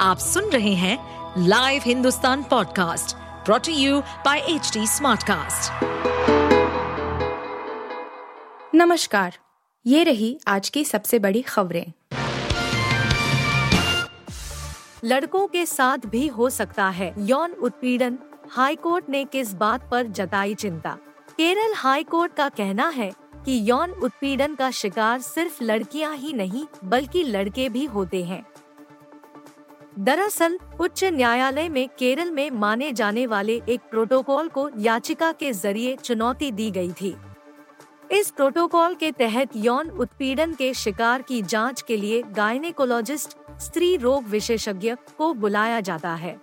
आप सुन रहे हैं live Hindustan podcast brought to you by H Smartcast. नमस्कार, ये रही आज की सबसे बड़ी खबरें। लड़कों के साथ भी हो सकता है यौन उत्पीड़न। हाईकोर्ट ने किस बात पर जताई चिंता? केरल हाईकोर्ट का कहना है कि यौन उत्पीड़न का शिकार सिर्फ़ लड़कियाँ ही नहीं, बल्कि लड़के भी होते हैं। दरअसल, उच्च न्यायालय में केरल में माने जाने वाले एक प्रोटोकॉल को याचिका के ज़रिए चुनौती दी गई थी। इस प्रोटोकॉल के तहत यौन उत्पीड़न के शिकार की जाँच के लिए गायनेकोलॉजिस्ट, स्त्री रोग विशेषज्ञ को बुलाया जाता है।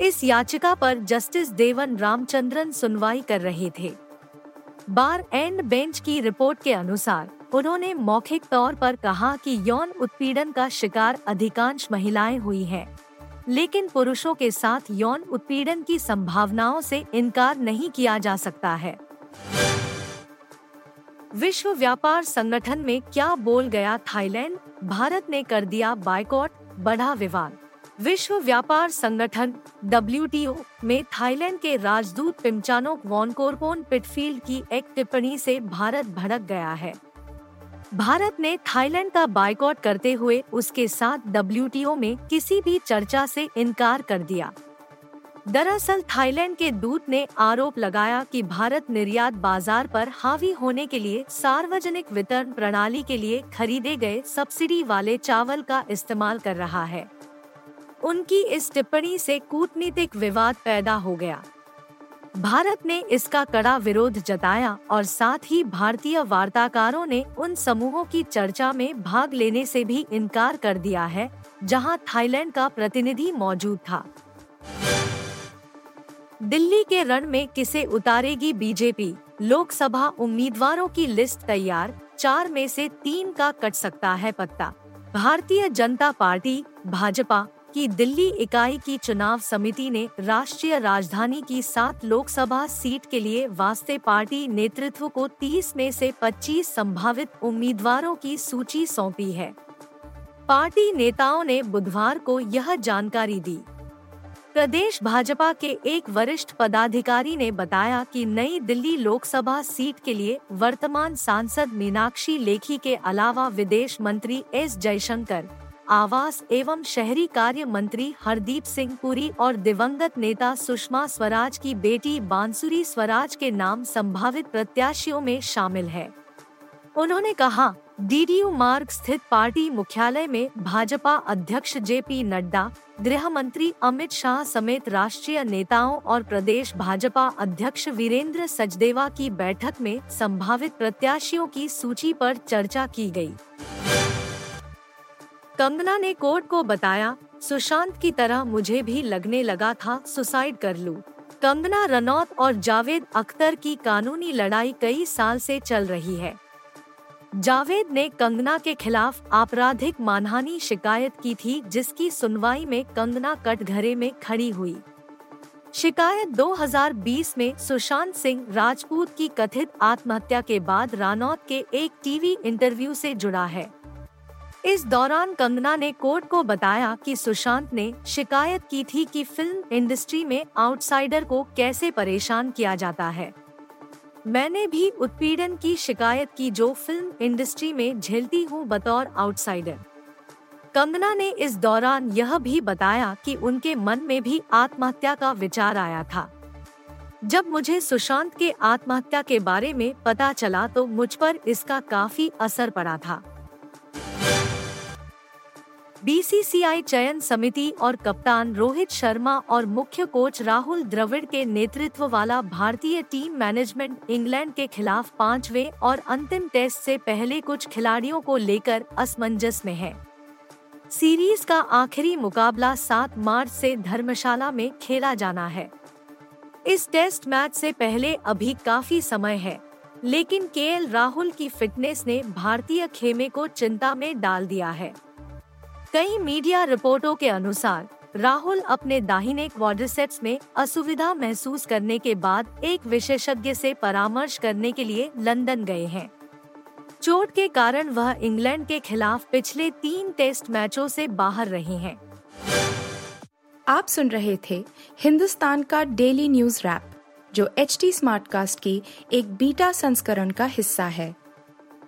इस याचिका पर जस्टिस देवन रामचंद्रन सुनवाई कर रहे थे। बार एंड बेंच की रिपोर्ट के अनुसार उन्होंने मौखिक तौर पर कहा कि यौन उत्पीड़न का शिकार अधिकांश महिलाएँ हुई हैं, लेकिन पुरुषों के साथ यौन उत्पीड़न की संभावनाओं से इनकार नहीं किया जा सकता है। विश्व व्यापार संगठन में क्या बोल गया थाईलैंड? भारत ने कर दिया बाइकॉट बढ़ा विवाद। विश्व व्यापार संगठन डब्ल्यू में थाईलैंड के राजदूत पिमचानोक वॉनकोरपोन पिटफील्ड की एक टिप्पणी से भारत भड़क गया है। भारत ने थाईलैंड का बाइकआउट करते हुए उसके साथ डब्ल्यू में किसी भी चर्चा से इनकार कर दिया। दरअसल थाईलैंड के दूत ने आरोप लगाया कि भारत निर्यात बाज़ार पर हावी होने के लिए सार्वजनिक वितरण प्रणाली के लिए खरीदे गए सब्सिडी वाले चावल का इस्तेमाल कर रहा है। उनकी इस टिप्पणी से कूटनीतिक विवाद पैदा हो गया। भारत ने इसका कड़ा विरोध जताया और साथ ही भारतीय वार्ताकारों ने उन समूहों की चर्चा में भाग लेने से भी इनकार कर दिया है, जहाँ थाईलैंड का प्रतिनिधि मौजूद था। दिल्ली के रण में किसे उतारेगी बीजेपी? लोकसभा उम्मीदवारों की लिस्ट तैयार, चार में से तीन का कट सकता है पत्ता। भारतीय जनता पार्टी, भाजपा की दिल्ली इकाई की चुनाव समिति ने राष्ट्रीय राजधानी की सात लोकसभा सीट के लिए वास्ते पार्टी नेतृत्व को 30 में से 25 संभावित उम्मीदवारों की सूची सौंपी है। पार्टी नेताओं ने बुधवार को यह जानकारी दी। प्रदेश भाजपा के एक वरिष्ठ पदाधिकारी ने बताया कि नई दिल्ली लोकसभा सीट के लिए वर्तमान सांसद मीनाक्षी लेखी के अलावा विदेश मंत्री एस जयशंकर आवास एवं शहरी कार्य मंत्री हरदीप सिंह पुरी और दिवंगत नेता सुषमा स्वराज की बेटी बांसुरी स्वराज के नाम संभावित प्रत्याशियों में शामिल है उन्होंने कहा, डीडीयू मार्ग स्थित पार्टी मुख्यालय में भाजपा अध्यक्ष जे पी नड्डा, गृह मंत्री अमित शाह समेत राष्ट्रीय नेताओं और प्रदेश भाजपा अध्यक्ष वीरेंद्र सचदेवा की बैठक में संभावित प्रत्याशियों की सूची पर चर्चा की गई। कंगना ने कोर्ट को बताया, सुशांत की तरह मुझे भी लगने लगा था सुसाइड कर लूँ। कंगना रनौत और जावेद अख्तर की कानूनी लड़ाई कई साल से चल रही है। जावेद ने कंगना के खिलाफ आपराधिक मानहानि शिकायत की थी, जिसकी सुनवाई में कंगना कटघरे में खड़ी हुई। शिकायत 2020 में सुशांत सिंह राजपूत की कथित आत्महत्या के बाद रानौत के एक टीवी इंटरव्यू से जुड़ा है। इस दौरान कंगना ने कोर्ट को बताया कि सुशांत ने शिकायत की थी कि फ़िल्म इंडस्ट्री में आउटसाइडर को कैसे परेशान किया जाता है। मैंने भी उत्पीड़न की शिकायत की जो फ़िल्म इंडस्ट्री में झेलती हूँ बतौर आउटसाइडर। कंगना ने इस दौरान यह भी बताया कि उनके मन में भी आत्महत्या का विचार आया था। जब मुझे सुशांत के आत्महत्या के बारे में पता चला तो मुझ पर इसका काफ़ी असर पड़ा था। बीसीसीआई चयन समिति और कप्तान रोहित शर्मा और मुख्य कोच राहुल द्रविड़ के नेतृत्व वाला भारतीय टीम मैनेजमेंट इंग्लैंड के खिलाफ पांचवे और अंतिम टेस्ट से पहले कुछ खिलाड़ियों को लेकर असमंजस में है। सीरीज़ का आखिरी मुकाबला 7 मार्च से धर्मशाला में खेला जाना है। इस टेस्ट मैच से पहले अभी काफ़ी समय है, लेकिन के राहुल की फिटनेस ने भारतीय खेमे को चिंता में डाल दिया है। कई मीडिया रिपोर्टों के अनुसार, राहुल अपने दाहिने क्वाड्रिसेप्स में असुविधा महसूस करने के बाद एक विशेषज्ञ से परामर्श करने के लिए लंदन गए हैं। चोट के कारण वह इंग्लैंड के खिलाफ पिछले तीन टेस्ट मैचों से बाहर रहे हैं। आप सुन रहे थे हिंदुस्तान का डेली न्यूज़ रैप, जो एच टी स्मार्ट कास्ट की एक बीटा संस्करण का हिस्सा है।